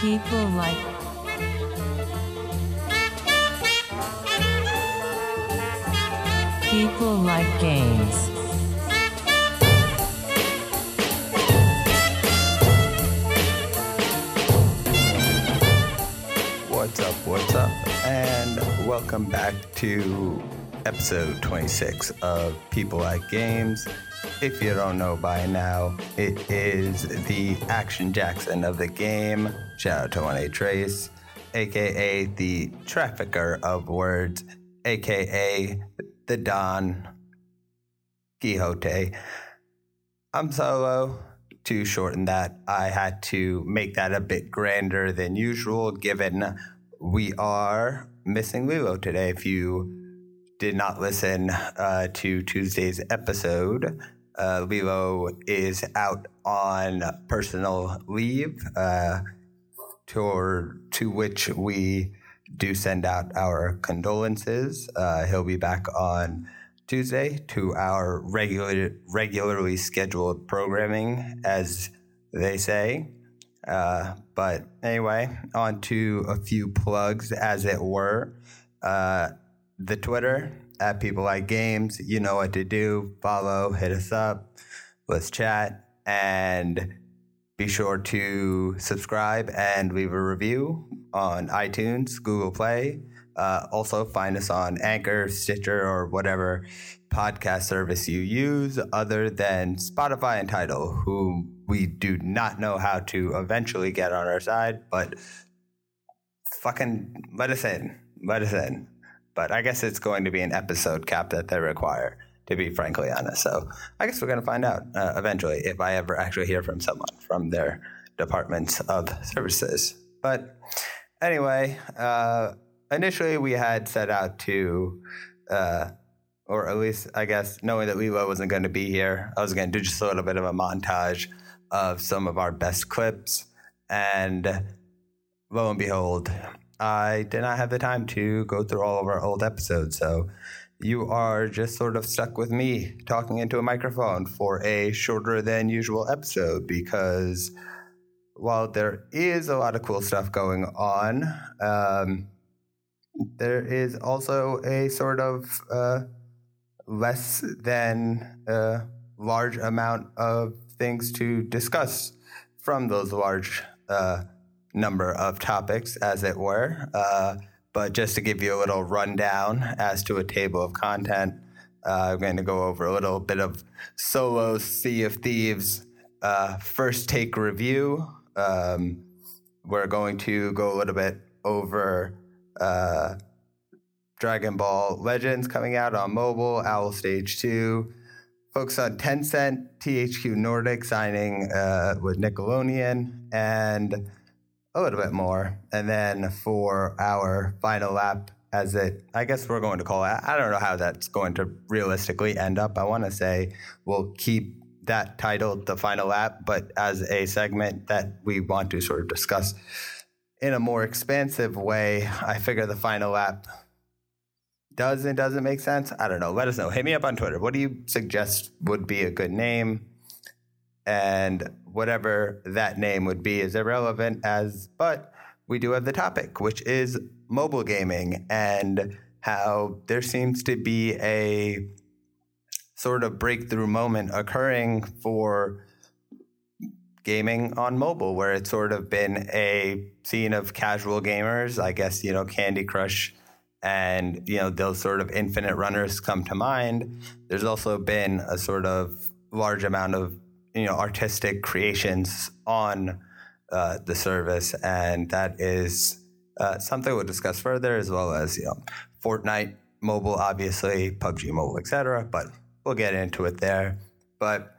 People like People like games. What's up? What's up? And welcome back to episode 26 of People Like Games. If you don't know by now, it is the Action Jackson of the game. Shout out to 1A Trace, aka the Trafficker of Words, aka the Don Quixote. I'm solo. To shorten that, I had to make that a bit grander than usual, given we are missing Lilo today. If you did not listen uh, to Tuesday's episode, uh, Lilo is out on personal leave, uh, to, to which we do send out our condolences. Uh, he'll be back on Tuesday to our regular, regularly scheduled programming, as they say. Uh, but anyway, on to a few plugs, as it were. Uh, the Twitter at People Like Games, you know what to do. Follow, hit us up, let's chat, and be sure to subscribe and leave a review on iTunes, Google Play. Uh, also, find us on Anchor, Stitcher, or whatever podcast service you use, other than Spotify and Tidal, who we do not know how to eventually get on our side, but fucking let us in. Let us in. But I guess it's going to be an episode cap that they require, to be frankly honest. So I guess we're going to find out uh, eventually if I ever actually hear from someone from their departments of services. But anyway, uh, initially we had set out to, uh, or at least I guess knowing that Lilo wasn't going to be here, I was going to do just a little bit of a montage of some of our best clips. And lo and behold, I did not have the time to go through all of our old episodes. So you are just sort of stuck with me talking into a microphone for a shorter than usual episode because while there is a lot of cool stuff going on, um, there is also a sort of uh, less than a large amount of things to discuss from those large uh, number of topics, as it were. Uh, but just to give you a little rundown as to a table of content, uh, I'm going to go over a little bit of solo Sea of Thieves uh, first take review. Um, we're going to go a little bit over uh, Dragon Ball Legends coming out on mobile, Owl Stage 2. Focus on Tencent, THQ Nordic signing uh, with Nickelodeon, and a little bit more. And then for our final lap, as it, I guess we're going to call it, I don't know how that's going to realistically end up. I want to say we'll keep that titled the final lap, but as a segment that we want to sort of discuss in a more expansive way, I figure the final lap does and doesn't make sense. I don't know. Let us know. Hit me up on Twitter. What do you suggest would be a good name? And whatever that name would be is irrelevant as, but we do have the topic, which is mobile gaming and how there seems to be a sort of breakthrough moment occurring for gaming on mobile, where it's sort of been a scene of casual gamers. I guess, you know, Candy Crush and, you know, those sort of infinite runners come to mind. There's also been a sort of large amount of, you know, artistic creations on uh, the service. And that is uh, something we'll discuss further, as well as, you know, Fortnite mobile, obviously, PUBG mobile, etc. But we'll get into it there. But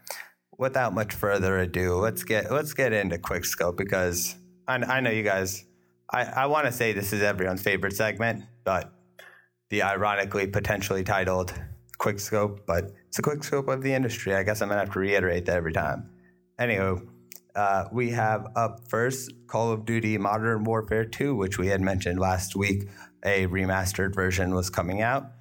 without much further ado, let's get let's get into Quickscope because I, I know you guys. I, I want to say this is everyone's favorite segment, but the ironically potentially titled Quickscope, but it's a quick scope of the industry. I guess I'm gonna have to reiterate that every time. Anywho, uh, we have up first Call of Duty Modern Warfare 2, which we had mentioned last week. A remastered version was coming out.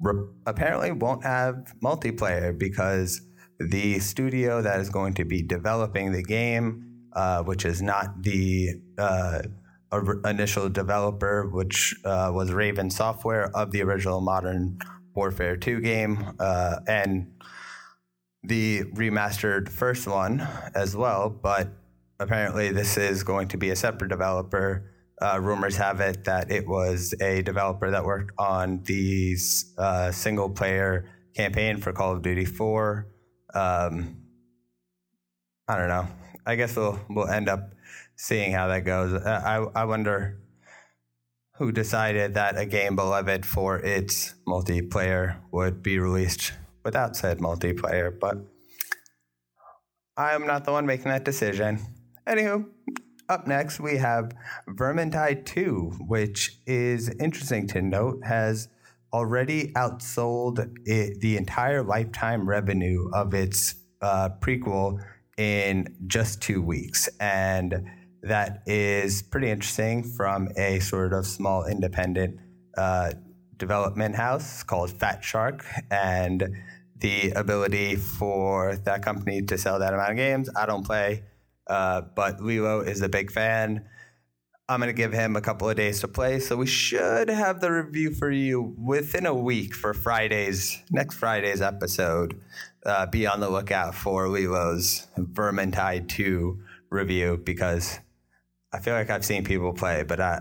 Re- apparently, won't have multiplayer because the studio that is going to be developing the game uh, which is not the uh, initial developer, which uh, was Raven Software of the original Modern Warfare 2 game, uh, and the remastered first one as well. But apparently, this is going to be a separate developer. Uh, rumors have it that it was a developer that worked on the uh, single player campaign for Call of Duty 4. Um, I don't know. I guess we'll we'll end up seeing how that goes. Uh, I I wonder who decided that a game beloved for its multiplayer would be released without said multiplayer, but I am not the one making that decision. Anywho, up next we have Vermintide 2, which is interesting to note, has already outsold it, the entire lifetime revenue of its uh, prequel in just two weeks. And that is pretty interesting from a sort of small independent uh, development house called Fat Shark. And the ability for that company to sell that amount of games, I don't play, uh, but Lilo is a big fan. I'm going to give him a couple of days to play. So we should have the review for you within a week for Friday's, next Friday's episode. Uh, be on the lookout for Lilo's Vermintide 2 review because I feel like I've seen people play, but I,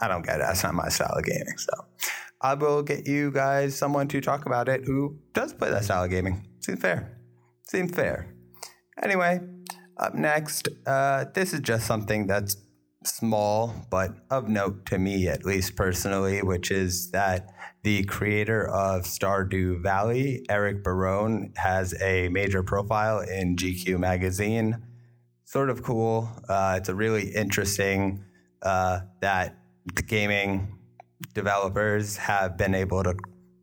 I don't get it. That's not my style of gaming. So I will get you guys someone to talk about it who does play that style of gaming. Seems fair. Seems fair. Anyway, up next, uh, this is just something that's small, but of note to me, at least personally, which is that the creator of Stardew Valley, Eric Barone, has a major profile in GQ magazine sort of cool. Uh, it's a really interesting uh, that the gaming developers have been able to,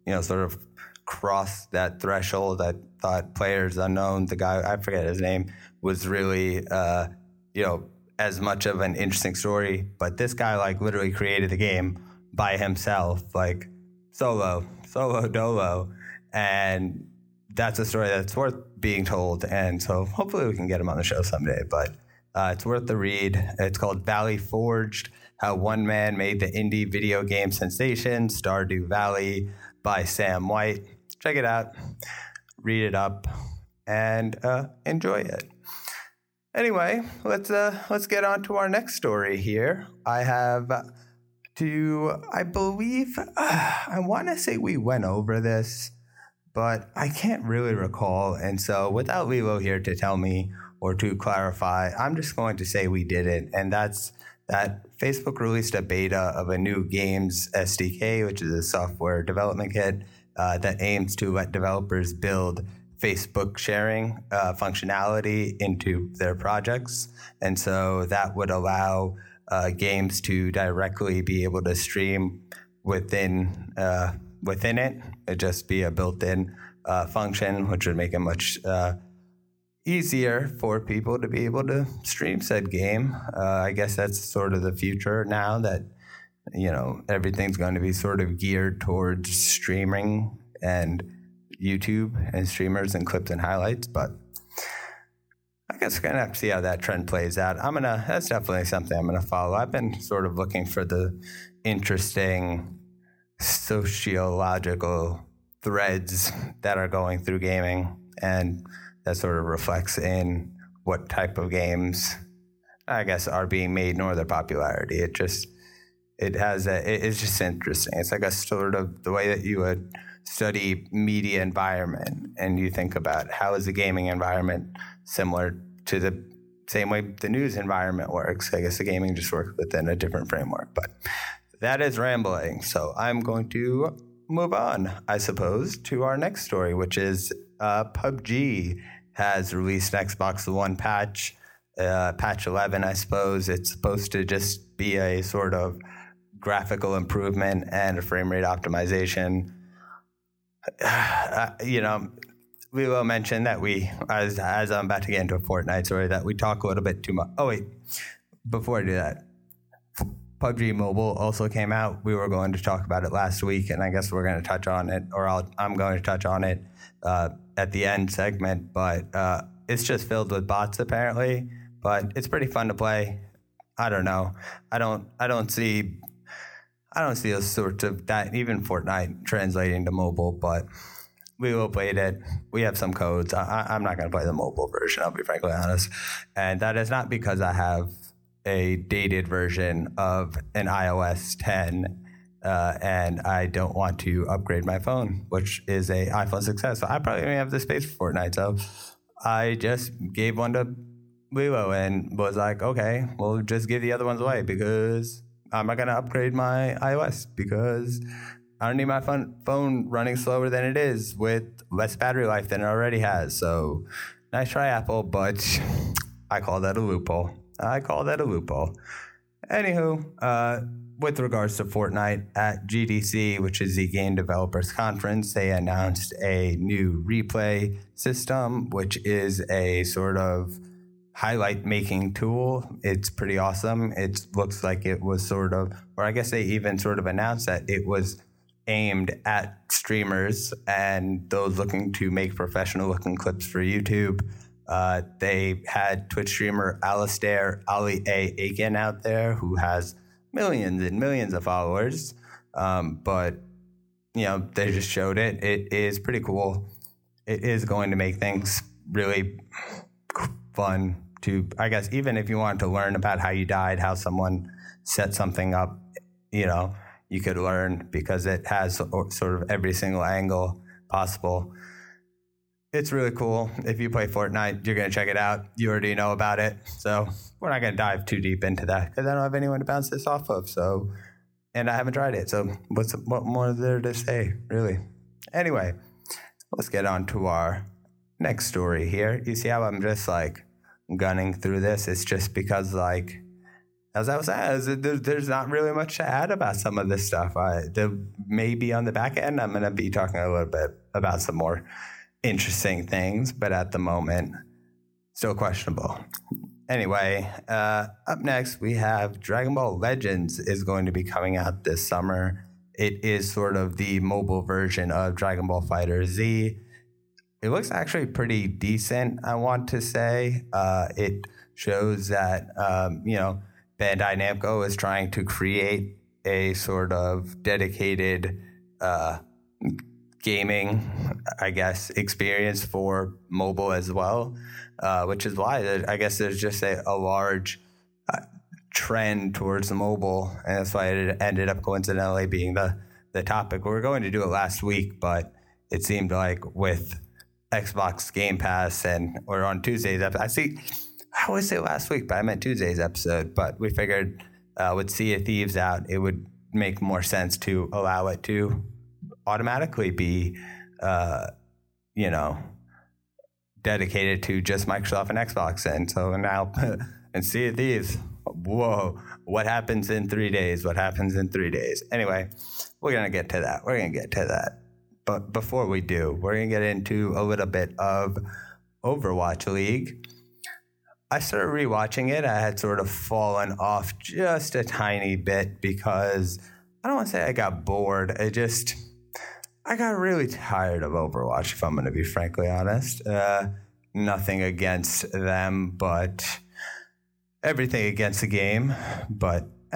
you know, sort of cross that threshold. I thought Players Unknown, the guy I forget his name, was really, uh, you know, as much of an interesting story. But this guy like literally created the game by himself, like solo, solo dolo, and that's a story that's worth being told. And so hopefully we can get him on the show someday. But uh, it's worth the read. It's called Valley Forged How One Man Made the Indie Video Game Sensation, Stardew Valley by Sam White. Check it out, read it up, and uh, enjoy it. Anyway, let's uh, let's get on to our next story here. I have to, I believe, I want to say we went over this but I can't really recall. And so, without Lilo here to tell me or to clarify, I'm just going to say we did it. And that's that Facebook released a beta of a new games SDK, which is a software development kit uh, that aims to let developers build Facebook sharing uh, functionality into their projects. And so that would allow uh, games to directly be able to stream within uh, within it. It'd just be a built-in uh, function, which would make it much uh, easier for people to be able to stream said game. Uh, I guess that's sort of the future now that you know everything's going to be sort of geared towards streaming and YouTube and streamers and clips and highlights, but. I guess we're gonna have to see how that trend plays out. I'm gonna. That's definitely something I'm gonna follow. I've been sort of looking for the interesting sociological threads that are going through gaming, and that sort of reflects in what type of games, I guess, are being made nor their popularity. It just it has a it's just interesting. It's like a sort of the way that you would study media environment and you think about how is the gaming environment similar to the same way the news environment works. I guess the gaming just works within a different framework, but that is rambling. So I'm going to move on, I suppose, to our next story, which is uh, PUBG has released an Xbox One patch, uh, patch 11, I suppose. It's supposed to just be a sort of graphical improvement and a frame rate optimization. Uh, you know, we will mention that we, as, as I'm about to get into a Fortnite story, that we talk a little bit too much. Oh, wait, before I do that, PUBG Mobile also came out. We were going to talk about it last week, and I guess we're going to touch on it, or i am going to touch on it uh, at the end segment. But uh, it's just filled with bots apparently. but it's pretty fun to play. I don't know. I don't. I don't see. I don't see those sorts of that. Even Fortnite translating to mobile, but we will play it. We have some codes. I, am not going to play the mobile version. I'll be frankly honest, and that is not because I have a dated version of an iOS 10 uh, and I don't want to upgrade my phone, which is a iPhone 6s. So I probably don't have the space for Fortnite. So I just gave one to Lilo and was like, okay, we'll just give the other ones away because I'm not going to upgrade my iOS because I don't need my phone, phone running slower than it is with less battery life than it already has. So nice try, Apple, but I call that a loophole. I call that a loophole. Anywho, uh, with regards to Fortnite at GDC, which is the Game Developers Conference, they announced a new replay system, which is a sort of highlight making tool. It's pretty awesome. It looks like it was sort of, or I guess they even sort of announced that it was aimed at streamers and those looking to make professional looking clips for YouTube. Uh, they had Twitch streamer Alastair Ali A. Aiken out there who has millions and millions of followers. Um, but you know, they just showed it. It is pretty cool. It is going to make things really fun to, I guess, even if you want to learn about how you died, how someone set something up, you know, you could learn because it has sort of every single angle possible. It's really cool. If you play Fortnite, you're going to check it out. You already know about it. So we're not going to dive too deep into that because I don't have anyone to bounce this off of. So, and I haven't tried it. So, what's what more is there to say, really? Anyway, let's get on to our next story here. You see how I'm just like gunning through this? It's just because, like, as I was saying, there's not really much to add about some of this stuff. I, maybe on the back end, I'm going to be talking a little bit about some more interesting things, but at the moment, still questionable. Anyway, uh, up next we have Dragon Ball Legends is going to be coming out this summer. It is sort of the mobile version of Dragon Ball FighterZ. It looks actually pretty decent, I want to say. Uh, it shows that, um, you know, Bandai Namco is trying to create a sort of dedicated uh, gaming, I guess, experience for mobile as well uh, which is why I guess there's just a, a large uh, trend towards mobile, and that's why it ended up coincidentally being the the topic. We were going to do it last week, but it seemed like with Xbox Game Pass and or on Tuesday's episode, I see. I always say last week, but I meant Tuesday's episode. But we figured uh, with Sea of Thieves out, it would make more sense to allow it to automatically be, uh, you know, dedicated to just Microsoft and Xbox. And so now, and see these, whoa, what happens in three days? What happens in three days? Anyway, we're going to get to that. We're going to get to that. But before we do, we're going to get into a little bit of Overwatch League. I started rewatching it. I had sort of fallen off just a tiny bit because I don't want to say I got bored. I just I got really tired of Overwatch, if I'm going to be frankly honest. Uh, nothing against them, but everything against the game. But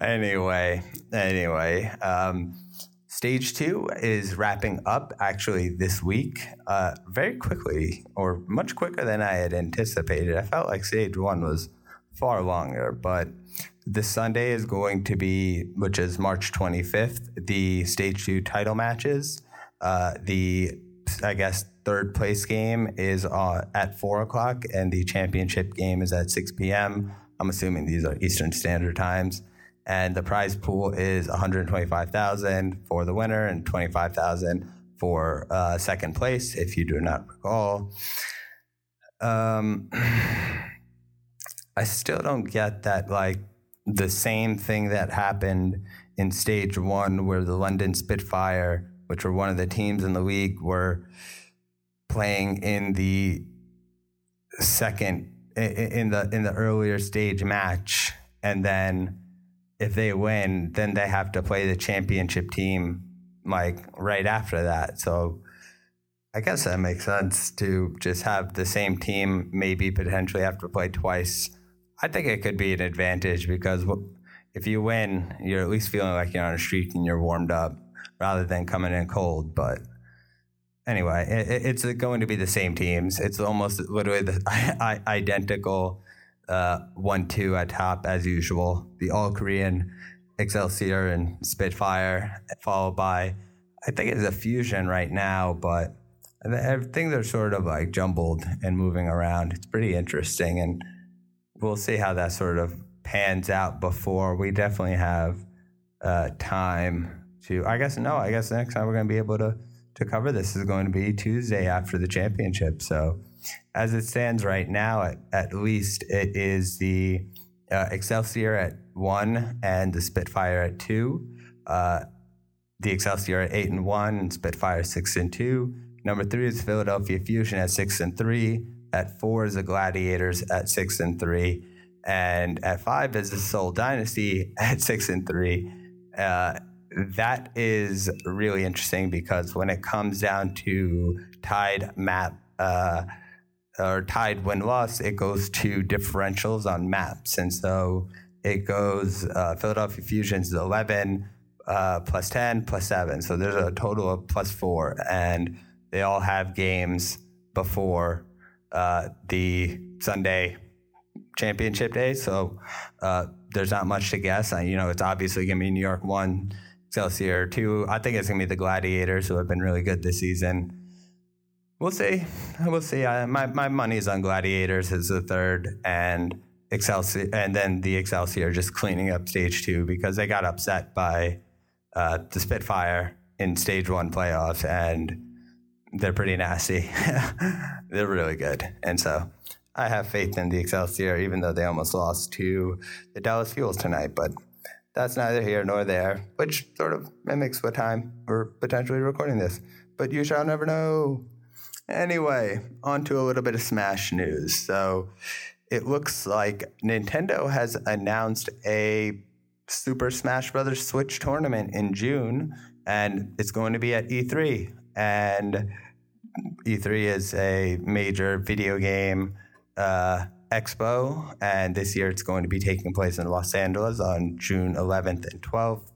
anyway, anyway, um, stage two is wrapping up actually this week, uh, very quickly, or much quicker than I had anticipated. I felt like stage one was far longer, but this Sunday is going to be, which is March 25th, the stage two title matches. Uh, the, I guess, third place game is uh, at four o'clock, and the championship game is at 6 p.m. I'm assuming these are Eastern Standard Times. And the prize pool is 125,000 for the winner and 25,000 for uh, second place, if you do not recall. Um, I still don't get that, like, the same thing that happened in stage one, where the London Spitfire, which were one of the teams in the league, were playing in the second in the in the earlier stage match, and then if they win, then they have to play the championship team like right after that. So I guess that makes sense to just have the same team maybe potentially have to play twice. I think it could be an advantage because if you win, you're at least feeling like you're on a streak and you're warmed up rather than coming in cold. But anyway, it, it's going to be the same teams. It's almost literally the identical uh, one two at top as usual. The all Korean Excelsior and Spitfire, followed by I think it's a fusion right now, but I think they're sort of like jumbled and moving around. It's pretty interesting, and we'll see how that sort of pans out before we definitely have uh, time to. I guess no. I guess the next time we're going to be able to to cover this is going to be Tuesday after the championship. So, as it stands right now, at, at least it is the uh, Excelsior at one and the Spitfire at two. Uh, the Excelsior at eight and one, and Spitfire six and two. Number three is Philadelphia Fusion at six and three. At four is the Gladiators at six and three, and at five is the Seoul Dynasty at six and three. Uh, that is really interesting because when it comes down to tied map uh, or tied win loss, it goes to differentials on maps. And so it goes uh, Philadelphia Fusion's 11 uh, plus 10 plus 7. So there's a total of plus 4. And they all have games before uh, the Sunday championship day. So uh, there's not much to guess. I, you know, it's obviously going to be New York 1 Excelsior. Two, I think it's going to be the Gladiators, who have been really good this season. We'll see. We'll see. I, my, my money's on Gladiators as the third, and Excelsior, and then the Excelsior just cleaning up stage two because they got upset by uh, the Spitfire in stage one playoffs, and they're pretty nasty. they're really good. And so I have faith in the Excelsior, even though they almost lost to the Dallas Fuels tonight. But that's neither here nor there, which sort of mimics what time we're potentially recording this. But you shall never know. Anyway, on to a little bit of Smash news. So it looks like Nintendo has announced a Super Smash Bros. Switch tournament in June, and it's going to be at E3. And E3 is a major video game uh, Expo, and this year it's going to be taking place in Los Angeles on June 11th and 12th.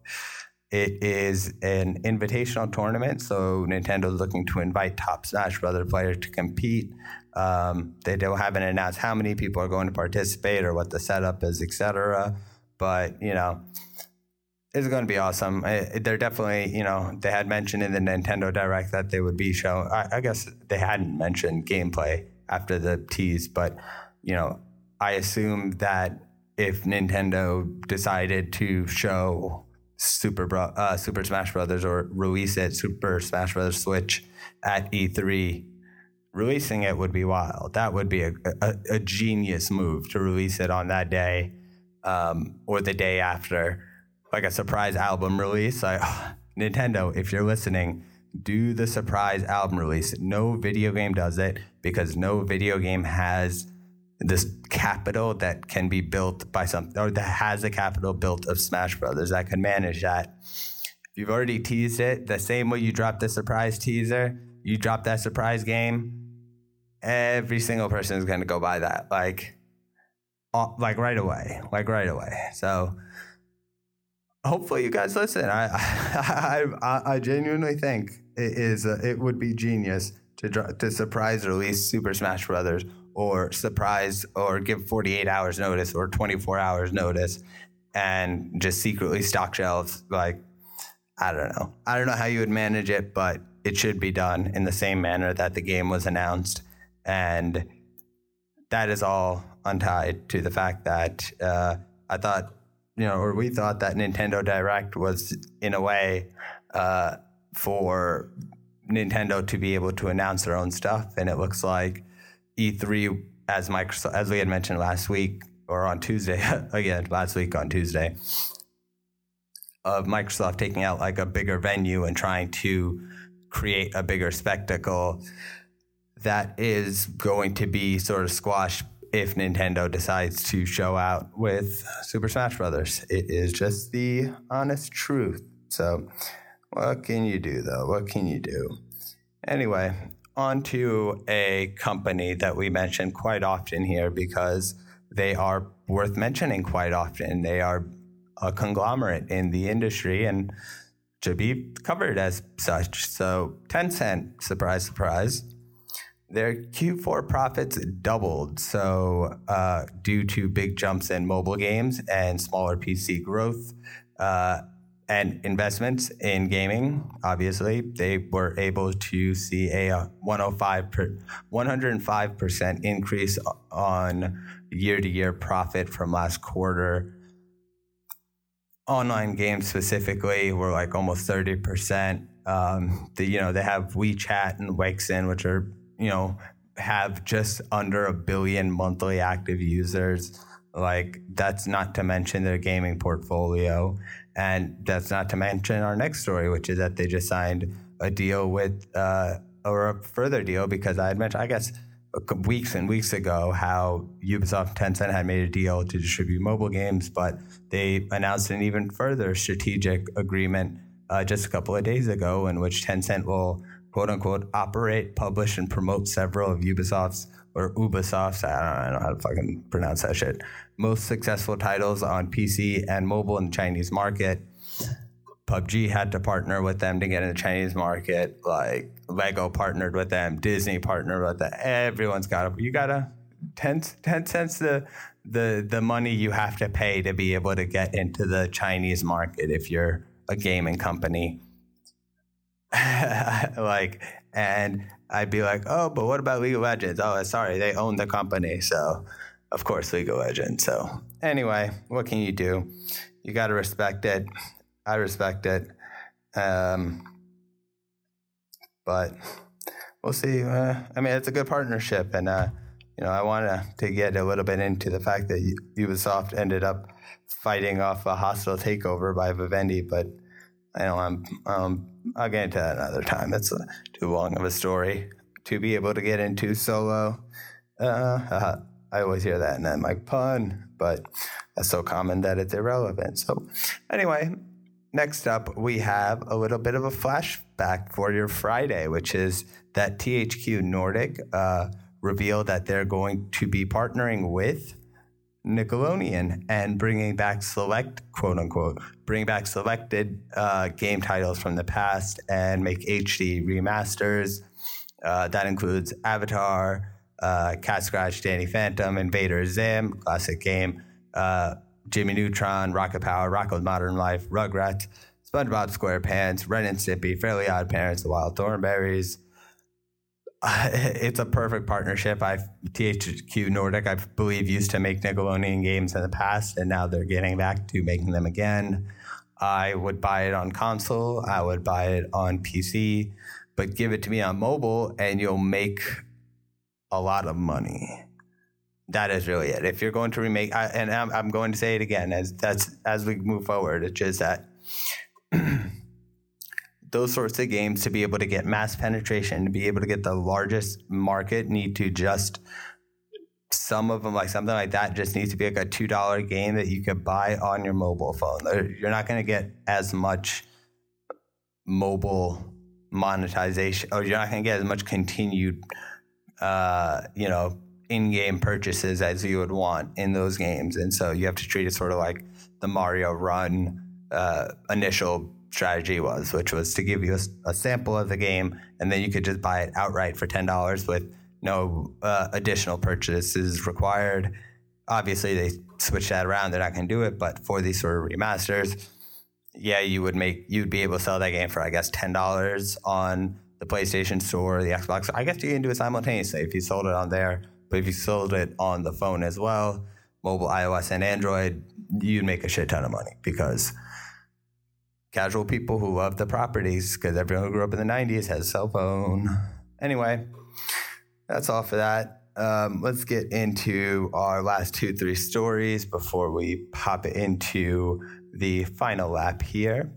It is an invitational tournament, so Nintendo's looking to invite top Smash Brothers players to compete. Um, they don't haven't announced how many people are going to participate or what the setup is, etc. But you know, it's going to be awesome. They're definitely, you know, they had mentioned in the Nintendo Direct that they would be showing. I, I guess they hadn't mentioned gameplay after the tease, but you know, I assume that if Nintendo decided to show Super Bro- uh, Super Smash Brothers or release it Super Smash Brothers Switch at E3, releasing it would be wild. That would be a, a, a genius move to release it on that day um, or the day after, like a surprise album release. Like Nintendo, if you're listening, do the surprise album release. No video game does it because no video game has this capital that can be built by some or that has a capital built of Smash Brothers that can manage that. If you've already teased it, the same way you drop the surprise teaser, you drop that surprise game, every single person is going to go buy that like like right away, like right away. So hopefully you guys listen. I I I, I genuinely think it is a, it would be genius to to surprise release Super Smash Brothers or surprise or give 48 hours notice or 24 hours notice and just secretly stock shelves like I don't know. I don't know how you would manage it, but it should be done in the same manner that the game was announced. And that is all untied to the fact that uh, I thought, you know, or we thought that Nintendo Direct was, in a way, uh, for Nintendo to be able to announce their own stuff. And it looks like E3 as Microsoft, as we had mentioned last week or on Tuesday, again, last week on Tuesday, of Microsoft taking out like a bigger venue and trying to create a bigger spectacle that is going to be sort of squashed if Nintendo decides to show out with Super Smash Brothers. It is just the honest truth. So, what can you do though? What can you do? Anyway, on to a company that we mention quite often here because they are worth mentioning quite often. They are a conglomerate in the industry and should be covered as such. So, Tencent, surprise, surprise, their Q4 profits doubled. So, uh, due to big jumps in mobile games and smaller PC growth uh, and investments in gaming, obviously, they were able to see a 105 per, 105% increase on year to year profit from last quarter. Online games specifically were like almost 30%. Um, the, you know, they have WeChat and Weixin, which are you know, have just under a billion monthly active users. Like that's not to mention their gaming portfolio, and that's not to mention our next story, which is that they just signed a deal with uh, or a further deal because I had mentioned, I guess, weeks and weeks ago how Ubisoft Tencent had made a deal to distribute mobile games, but they announced an even further strategic agreement uh, just a couple of days ago in which Tencent will quote unquote operate, publish, and promote several of Ubisoft's or Ubisoft's, I don't know how to fucking pronounce that shit, most successful titles on PC and mobile in the Chinese market. PUBG had to partner with them to get in the Chinese market. Like Lego partnered with them, Disney partnered with them. Everyone's got to, you got to, 10, 10 cents the, the, the money you have to pay to be able to get into the Chinese market if you're a gaming company. like, and I'd be like, oh, but what about League of Legends? Oh, sorry, they own the company. So, of course, League of Legends. So, anyway, what can you do? You got to respect it. I respect it. Um, but we'll see. Uh, I mean, it's a good partnership. And, uh, you know, I want to get a little bit into the fact that Ubisoft ended up fighting off a hostile takeover by Vivendi, but I know I'm um, I'll get into that another time. It's uh, too long of a story to be able to get into solo. Uh, uh, I always hear that and then like pun, but that's so common that it's irrelevant. So, anyway, next up we have a little bit of a flashback for your Friday, which is that THQ Nordic uh, revealed that they're going to be partnering with Nickelodeon and bringing back select, quote unquote, bring back selected uh, game titles from the past and make HD remasters. Uh, that includes Avatar, uh, Cat Scratch, Danny Phantom, Invader Zim, classic game, uh, Jimmy Neutron, Rocket Power, Rocko's Modern Life, Rugrats, SpongeBob SquarePants, Ren and Stimpy, Fairly Odd Parents, The Wild Thornberrys, it's a perfect partnership. I THQ Nordic, I believe, used to make Nickelodeon games in the past, and now they're getting back to making them again. I would buy it on console. I would buy it on PC, but give it to me on mobile, and you'll make a lot of money. That is really it. If you're going to remake, I, and I'm, I'm going to say it again as that's as we move forward. It's just that those sorts of games to be able to get mass penetration, to be able to get the largest market, need to just some of them, like something like that, just needs to be like a two dollar game that you could buy on your mobile phone. You're not going to get as much mobile monetization, or you're not going to get as much continued, uh, you know, in-game purchases as you would want in those games. And so you have to treat it sort of like the Mario Run uh, initial strategy was, which was to give you a, a, sample of the game, and then you could just buy it outright for ten dollars with no uh, additional purchases required. Obviously, they switch that around; they're not going to do it. But for these sort of remasters, yeah, you would make you'd be able to sell that game for I guess ten dollars on the PlayStation Store, the Xbox. I guess you can do it simultaneously if you sold it on there, but if you sold it on the phone as well, mobile, iOS, and Android, you'd make a shit ton of money because casual people who love the properties because everyone who grew up in the 90s has a cell phone. Anyway, that's all for that. Um, let's get into our last two, three stories before we pop into the final lap here.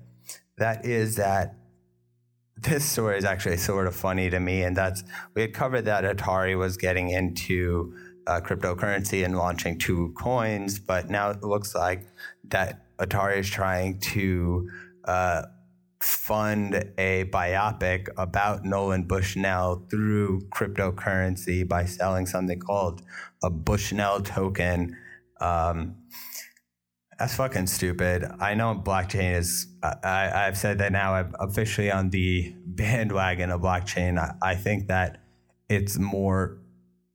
That is that this story is actually sort of funny to me, and that's we had covered that Atari was getting into uh, cryptocurrency and launching two coins, but now it looks like that Atari is trying to uh, fund a biopic about Nolan Bushnell through cryptocurrency by selling something called a Bushnell token. Um, that's fucking stupid. I know blockchain is. I, I've said that now. I'm officially on the bandwagon of blockchain. I, I think that its more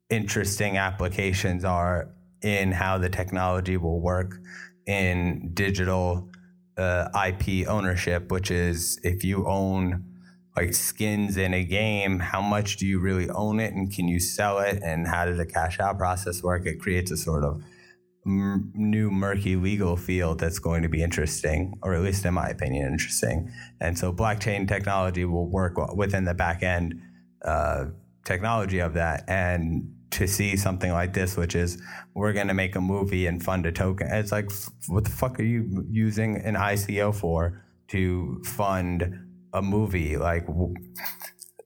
interesting applications are in how the technology will work in digital uh, IP ownership, which is if you own like skins in a game, how much do you really own it and can you sell it? And how does the cash out process work? It creates a sort of m- new murky legal field that's going to be interesting, or at least in my opinion, interesting. And so blockchain technology will work within the back end uh, technology of that. And to see something like this, which is we're going to make a movie and fund a token. It's like, what the fuck are you using an ICO for to fund a movie? Like,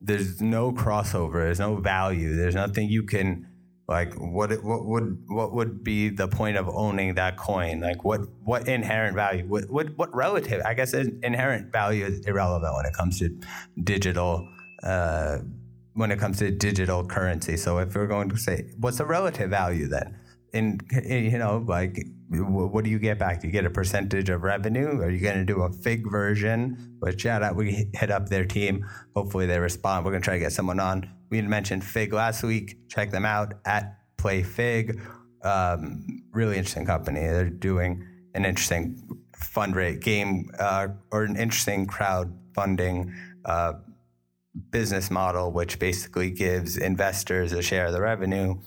there's no crossover. There's no value. There's nothing you can like. What what would what would be the point of owning that coin? Like, what what inherent value? What what, what relative? I guess inherent value is irrelevant when it comes to digital. Uh, when it comes to digital currency. So if we're going to say, what's the relative value then? In you know, like, what do you get back? Do you get a percentage of revenue? Are you going to do a fig version? But shout out, we hit up their team. Hopefully they respond. We're going to try to get someone on. We mentioned Fig last week. Check them out at Play Fig. Um, really interesting company. They're doing an interesting fundraise game uh, or an interesting crowdfunding uh, business model, which basically gives investors a share of the revenue.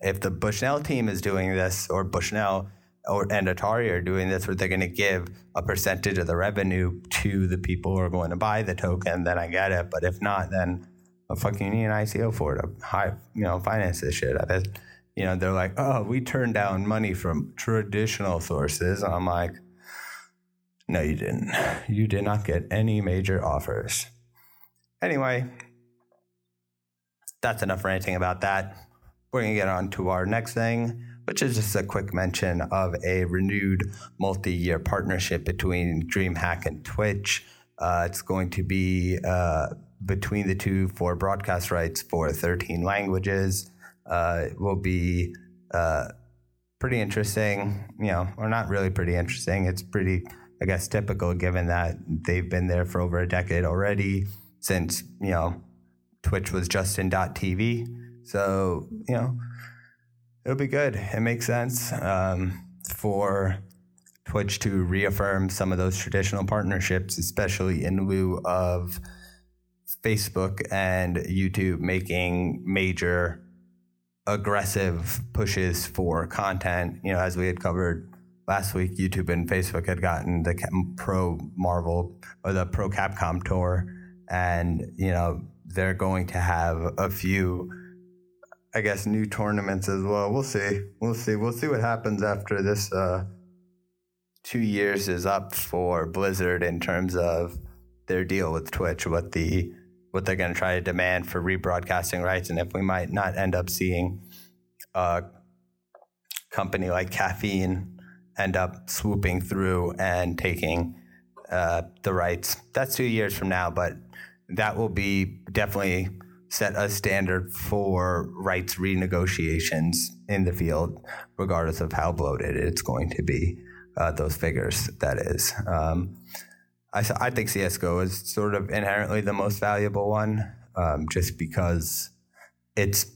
If the Bushnell team is doing this, or Bushnell or and Atari are doing this, where they're going to give a percentage of the revenue to the people who are going to buy the token, then I get it. But if not, then I fucking need an ICO for it high, you know, finance this shit. I bet, you know, they're like, oh, we turned down money from traditional sources. And I'm like, no, you didn't. You did not get any major offers. Anyway, that's enough ranting about that. We're going to get on to our next thing, which is just a quick mention of a renewed multi year partnership between DreamHack and Twitch. Uh, it's going to be uh, between the two for broadcast rights for 13 languages. Uh, it will be uh, pretty interesting, you know, or not really pretty interesting. It's pretty, I guess, typical given that they've been there for over a decade already since, you know, Twitch was just in .tv. So, you know, it'll be good. It makes sense um, for Twitch to reaffirm some of those traditional partnerships, especially in lieu of Facebook and YouTube making major aggressive pushes for content. You know, as we had covered last week, YouTube and Facebook had gotten the pro Marvel or the pro Capcom tour and you know they're going to have a few i guess new tournaments as well. We'll see. We'll see. We'll see what happens after this uh, two years is up for blizzard in terms of their deal with twitch what the what they're going to try to demand for rebroadcasting rights. And if we might not end up seeing a company like caffeine end up swooping through and taking uh, the rights that's two years from now. But that will be definitely set a standard for rights renegotiations in the field, regardless of how bloated it's going to be. Uh, those figures, that is. Um, I, I, think CSGO is sort of inherently the most valuable one, um, just because it's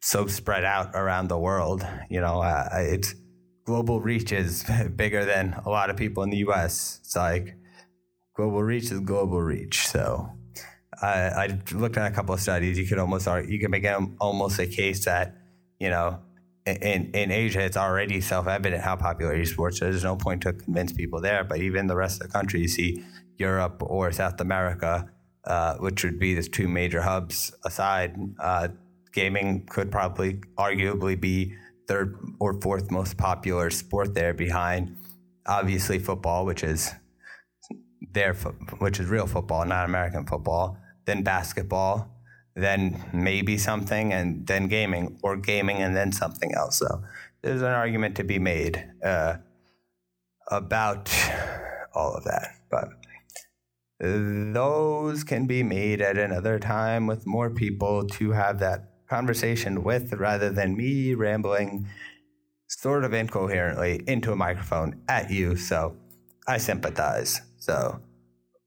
so spread out around the world. You know, uh, it's global reach is bigger than a lot of people in the U.S. It's like global reach is global reach. So I, I looked at a couple of studies. You could almost you could make almost a case that you know in in Asia it's already self evident how popular esports is. There's no point to convince people there. But even the rest of the country, you see Europe or South America, uh, which would be the two major hubs aside, uh, gaming could probably arguably be third or fourth most popular sport there behind obviously football, which is their which is real football, not American football then basketball, then maybe something, and then gaming, or gaming and then something else. So there's an argument to be made uh, about all of that. But those can be made at another time with more people to have that conversation with rather than me rambling sort of incoherently into a microphone at you. So I sympathize. So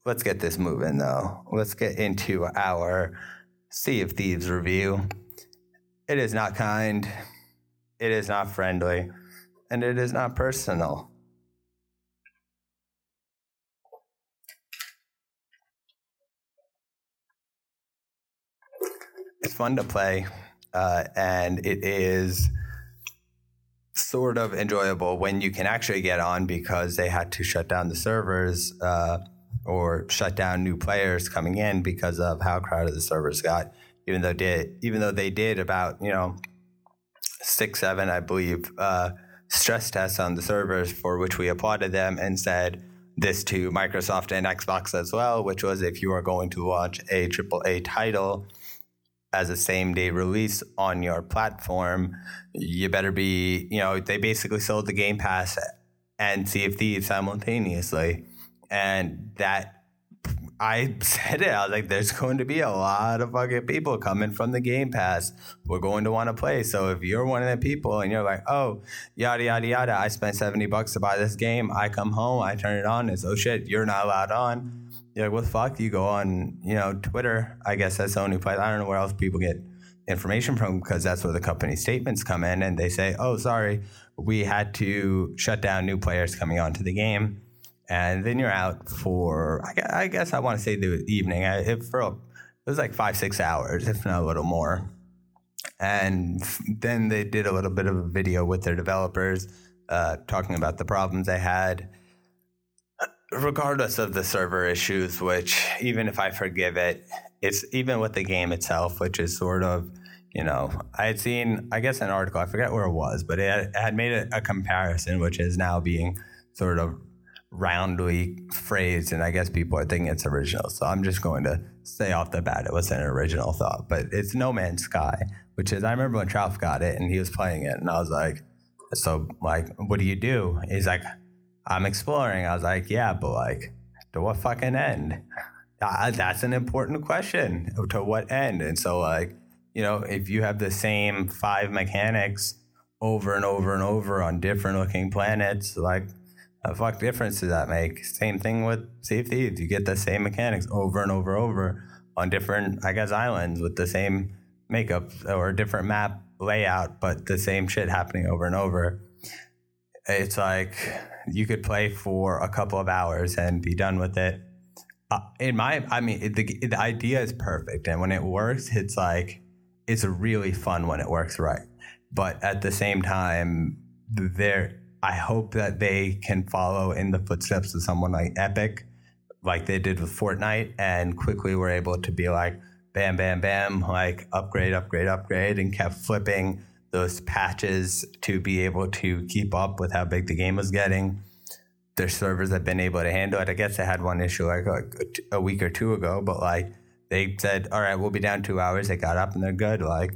let's get this moving though. Let's get into our Sea of Thieves review. It is not kind, it is not friendly, and it is not personal. It's fun to play, uh, and it is sort of enjoyable when you can actually get on because they had to shut down the servers uh, or shut down new players coming in because of how crowded the servers got. Even though did even though they did about you know six seven I believe uh, stress tests on the servers for which we applauded them and said this to Microsoft and Xbox as well, which was if you are going to launch a AAA title as a same day release on your platform, you better be, you know, they basically sold the Game Pass and Sea simultaneously. And that I said it. I was like, there's going to be a lot of fucking people coming from the Game Pass. We're going to want to play. So if you're one of the people and you're like, oh, yada, yada, yada, I spent 70 bucks to buy this game. I come home, I turn it on. It's, oh shit, you're not allowed on you're like, what the fuck? You go on, you know, Twitter. I guess that's the only place. I don't know where else people get information from because that's where the company statements come in and they say, oh, sorry, we had to shut down new players coming onto the game. And then you're out for, I guess I want to say the evening. If for it was like five, six hours, if not a little more. And then they did a little bit of a video with their developers uh, talking about the problems they had regardless of the server issues, which even if I forgive it, it's even with the game itself, which is sort of, you know, I had seen, I guess, an article, I forget where it was, but it had, it had made a, a, comparison, which is now being sort of roundly phrased, and I guess people are thinking it's original. So I'm just going to say off the bat it was an original thought, but it's No Man's Sky, which is, I remember when Trout got it and he was playing it, and I was like, so, like, what do you do? He's like, I'm exploring. I was like, yeah, but like, to what fucking end? That's an important question. To what end? And so, like, you know, if you have the same five mechanics over and over and over on different looking planets, like, a fuck difference does that make? Same thing with Sea of Thieves. You get the same mechanics over and over and over on different, I guess, islands with the same makeup or different map layout, but the same shit happening over and over. It's like you could play for a couple of hours and be done with it. Uh, in my, I mean, the the idea is perfect, and when it works, it's like it's really fun when it works right. But at the same time, there, I hope that they can follow in the footsteps of someone like Epic, like they did with Fortnite, and quickly were able to be like, bam, bam, bam, like upgrade, upgrade, upgrade, and kept flipping those patches to be able to keep up with how big the game was getting. Their servers have been able to handle it. I guess they had one issue like a, a week or two ago, but like they said, all right, we'll be down two hours. They got up and they're good. Like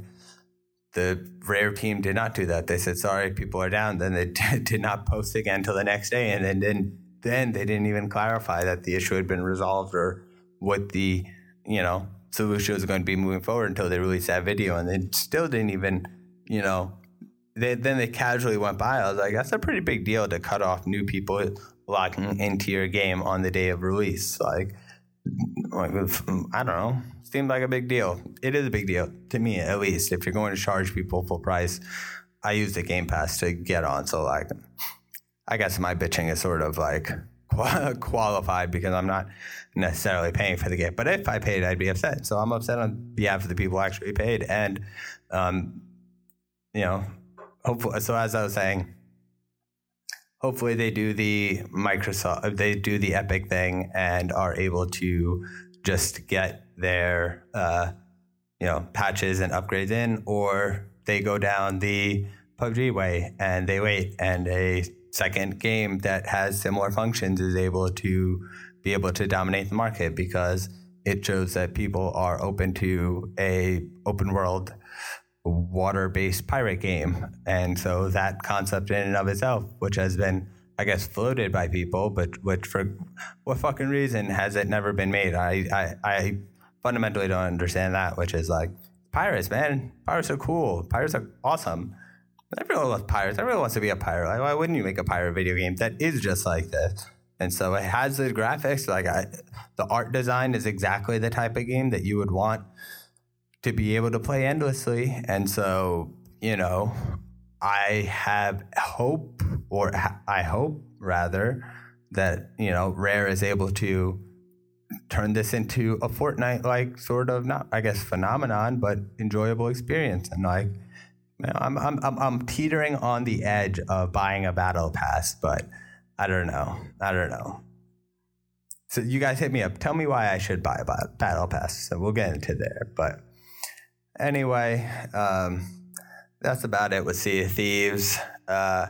the Rare team did not do that. They said, sorry, people are down. Then they did not post again until the next day. And then, then, then they didn't even clarify that the issue had been resolved or what the, you know, solution was going to be moving forward until they released that video. And they still didn't even you know, they, then they casually went by. I was like, that's a pretty big deal to cut off new people logging into your game on the day of release. Like, like I don't know, seemed like a big deal. It is a big deal to me, at least. If you're going to charge people full price, I use the Game Pass to get on. So like, I guess my bitching is sort of like qualified because I'm not necessarily paying for the game. But if I paid, I'd be upset. So I'm upset on behalf of the people who actually paid. And um, you know, hopefully, so as I was saying, hopefully they do the Microsoft, they do the Epic thing and are able to just get their, uh, you know, patches and upgrades in, or they go down the PUBG way and they wait, and a second game that has similar functions is able to be able to dominate the market because it shows that people are open to a open world water based pirate game. And so that concept in and of itself, which has been I guess floated by people, but which for what fucking reason has it never been made? I I, I fundamentally don't understand that, which is like pirates, man. Pirates are cool. Pirates are awesome. Everyone loves pirates. Everyone wants to be a pirate. Like, why wouldn't you make a pirate video game that is just like this? And so it has the graphics, like I, the art design is exactly the type of game that you would want to be able to play endlessly. And so, you know, I have hope, or I hope rather, that, you know, Rare is able to turn this into a Fortnite like sort of not, I guess, phenomenon, but enjoyable experience. And like, you know, I'm, I'm, I'm, I'm teetering on the edge of buying a battle pass, but I don't know. I don't know. So you guys hit me up. Tell me why I should buy a battle pass. So we'll get into there. But anyway, um, that's about it with Sea of Thieves. Uh,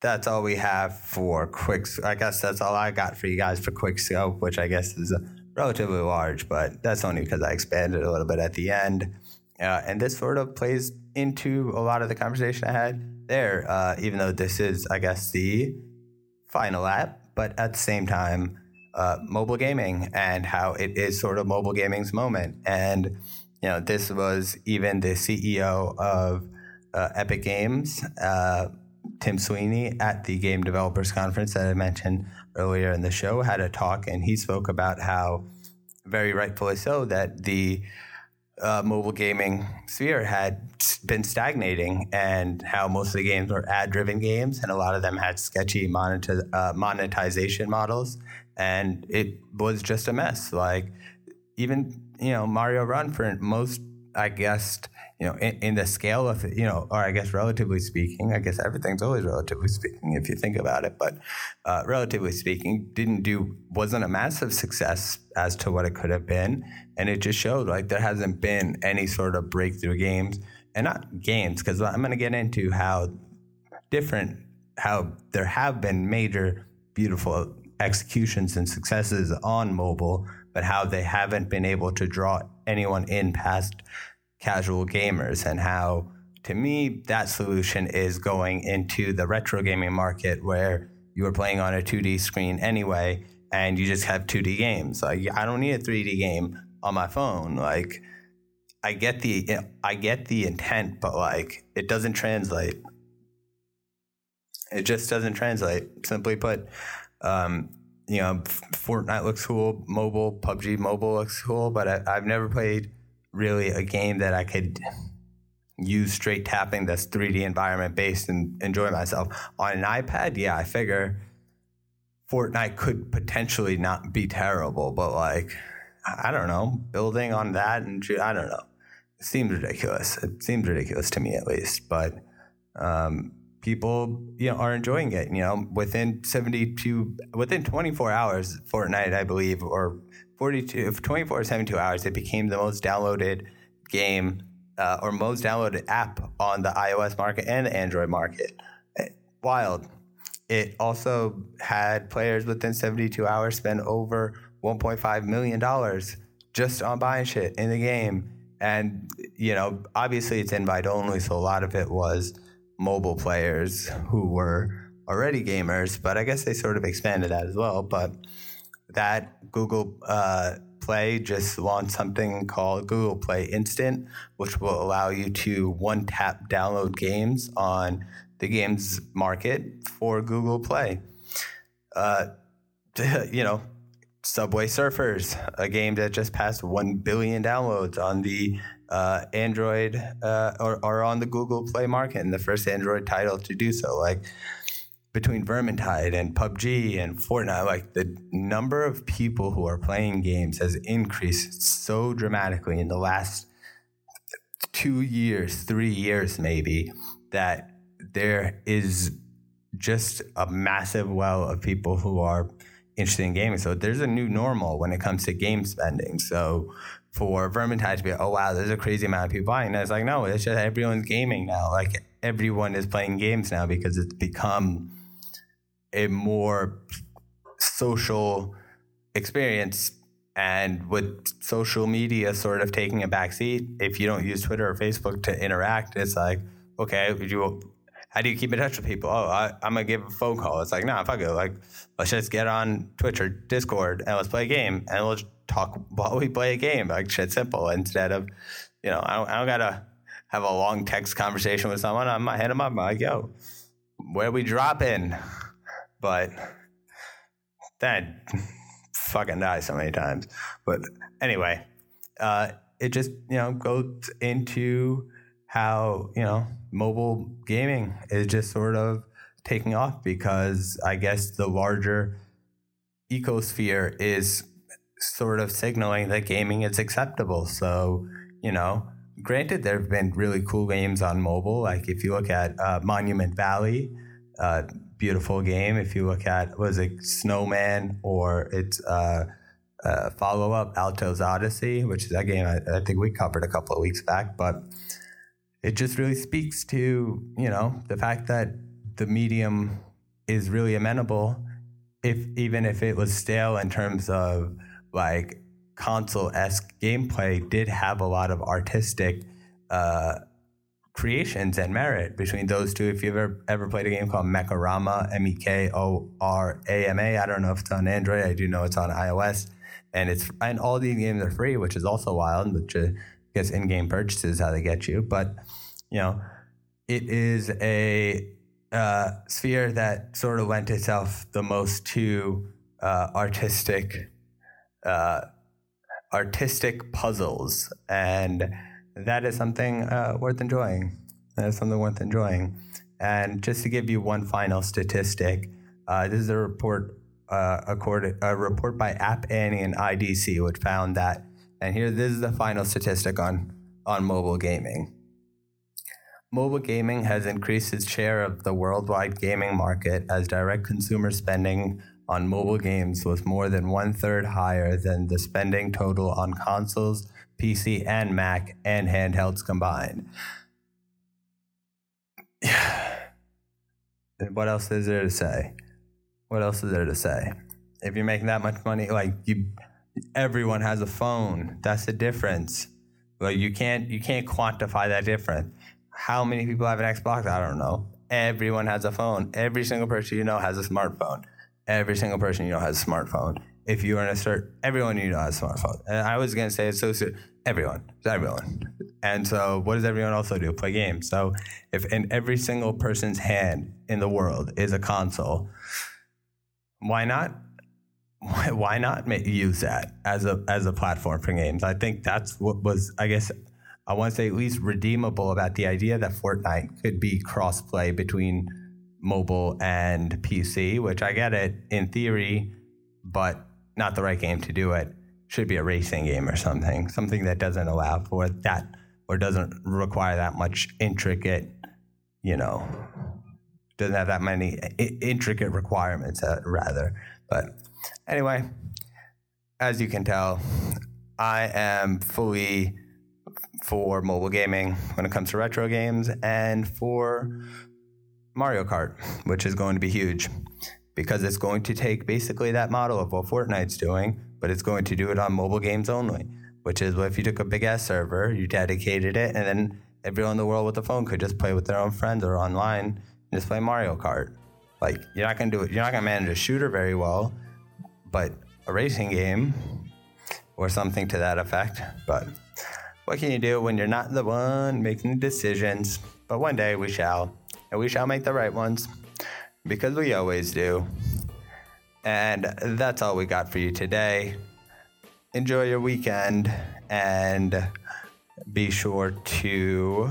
that's all we have for quick. I guess that's all I got for you guys for quick scope, which I guess is relatively large, but that's only because I expanded a little bit at the end. Uh, and this sort of plays into a lot of the conversation I had there, uh, even though this is, I guess, the final app, but at the same time, uh, mobile gaming and how it is sort of mobile gaming's moment. And, you know, this was even the CEO of uh, Epic Games, uh, Tim Sweeney, at the Game Developers Conference that I mentioned earlier in the show, had a talk and he spoke about how, very rightfully so, that the uh, mobile gaming sphere had been stagnating and how most of the games were ad driven games and a lot of them had sketchy monetiz- uh, monetization models and it was just a mess like even you know mario run for most i guess you know, in, in, the scale of, you know, or I guess relatively speaking, I guess everything's always relatively speaking if you think about it, but uh, relatively speaking, didn't do, wasn't a massive success as to what it could have been. And it just showed like there hasn't been any sort of breakthrough games and not games, because I'm going to get into how different, how there have been major, beautiful executions and successes on mobile, but how they haven't been able to draw anyone in past casual gamers and how to me that solution is going into the retro gaming market where you are playing on a 2D screen anyway and you just have 2D games. Like I don't need a 3D game on my phone. Like I get the I get the intent, but like it doesn't translate. It just doesn't translate. Simply put, um, you know, Fortnite looks cool, mobile, PUBG mobile looks cool, but I, I've never played really a game that I could use straight tapping that's 3D environment based and enjoy myself. On an iPad, yeah, I figure Fortnite could potentially not be terrible, but like, I don't know, building on that and I don't know. It seems ridiculous. It seems ridiculous to me at least, but um, people, you know, are enjoying it. You know, within 72, within 24 hours, Fortnite, I believe, or 42, 24 72 hours, it became the most downloaded game uh, or most downloaded app on the iOS market and the Android market. Eh, wild. It also had players within 72 hours spend over $1.5 million just on buying shit in the game. And, you know, obviously it's invite only, so a lot of it was mobile players who were already gamers, but I guess they sort of expanded that as well. But that Google uh, Play just launched something called Google Play Instant, which will allow you to one tap download games on the games market for Google Play. Uh, you know, Subway Surfers, a game that just passed 1 billion downloads on the uh, Android uh, or, or on the Google Play market, and the first Android title to do so. Like, between Vermintide and PUBG and Fortnite, like the number of people who are playing games has increased so dramatically in the last two years, three years maybe, that there is just a massive well of people who are interested in gaming. So there's a new normal when it comes to game spending. So for Vermintide to be, oh wow, there's a crazy amount of people buying. And it's like, no, it's just everyone's gaming now. Like everyone is playing games now because it's become a more social experience and with social media sort of taking a backseat if you don't use twitter or facebook to interact it's like okay you how do you keep in touch with people? Oh, I, I'm gonna give a phone call. It's like, nah, fuck it. Like, let's just get on Twitch or Discord and let's play a game and we'll talk while we play a game. Like, shit simple. Instead of, you know, I don't, I don't gotta have a long text conversation with someone. I'm hit them up. I'm like, yo, where we dropping? But that fucking die so many times. But anyway, uh, it just you know goes into how you know mobile gaming is just sort of taking off because I guess the larger ecosphere is sort of signaling that gaming is acceptable. So, you know, granted, there have been really cool games on mobile. Like if you look at uh, Monument Valley, uh, beautiful game. If you look at, was it Snowman or its uh, uh follow up, Alto's Odyssey, which is that game I, I think we covered a couple of weeks back. But it just really speaks to you know the fact that the medium is really amenable if even if it was stale in terms of like console-esque gameplay did have a lot of artistic uh, creations and merit between those two. If you've ever, ever played a game called mekorama m-e-k-o-r-a-m-a i don't know if it's on android i do know it's on ios and it's and all these games are free which is also wild which uh, guess in-game purchases how they get you, but you know, it is a uh, sphere that sort of lent itself the most to uh, artistic, uh, artistic puzzles, and that is something uh, worth enjoying. That is something worth enjoying. And just to give you one final statistic, uh, this is a report, uh, accorded, a report by App Annie and IDC, which found that and here, this is the final statistic on, on mobile gaming. Mobile gaming has increased its share of the worldwide gaming market as direct consumer spending on mobile games was more than one third higher than the spending total on consoles, PC, and Mac and handhelds combined. what else is there to say? What else is there to say? If you're making that much money, like you everyone has a phone. That's the difference. Well, you can't you can't quantify that difference. How many people have an Xbox? I don't know. Everyone has a phone. Every single person you know has a smartphone. Every single person you know has a smartphone. If you in a certain, everyone you know has a smartphone. And I was gonna say so everyone, everyone. And so, what does everyone also do? Play games. So, if in every single person's hand in the world is a console, why not why not make, use that as a as a platform for games? I think that's what was, I guess, I want to say at least redeemable about the idea that Fortnite could be crossplay between mobile and PC, which I get it in theory, but not the right game to do it. Should be a racing game or something, something that doesn't allow for that or doesn't require that much intricate, you know, doesn't have that many intricate requirements, uh, rather. But Anyway, as you can tell, I am fully for mobile gaming when it comes to retro games and for Mario Kart, which is going to be huge because it's going to take basically that model of what Fortnite's doing, but it's going to do it on mobile games only, which is what if you took a big ass server, you dedicated it, and then everyone in the world with a phone could just play with their own friends or online and just play Mario Kart. Like, you're not gonna do it, you're not gonna manage a shooter very well but a racing game or something to that effect. But what can you do when you're not the one making the decisions? But one day we shall, and we shall make the right ones because we always do. And that's all we got for you today. Enjoy your weekend and be sure to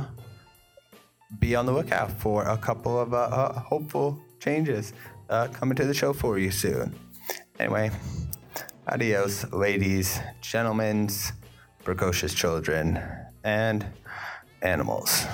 be on the lookout for a couple of uh, uh, hopeful changes uh, coming to the show for you soon. Anyway, adios, ladies, gentlemen, precocious children, and animals.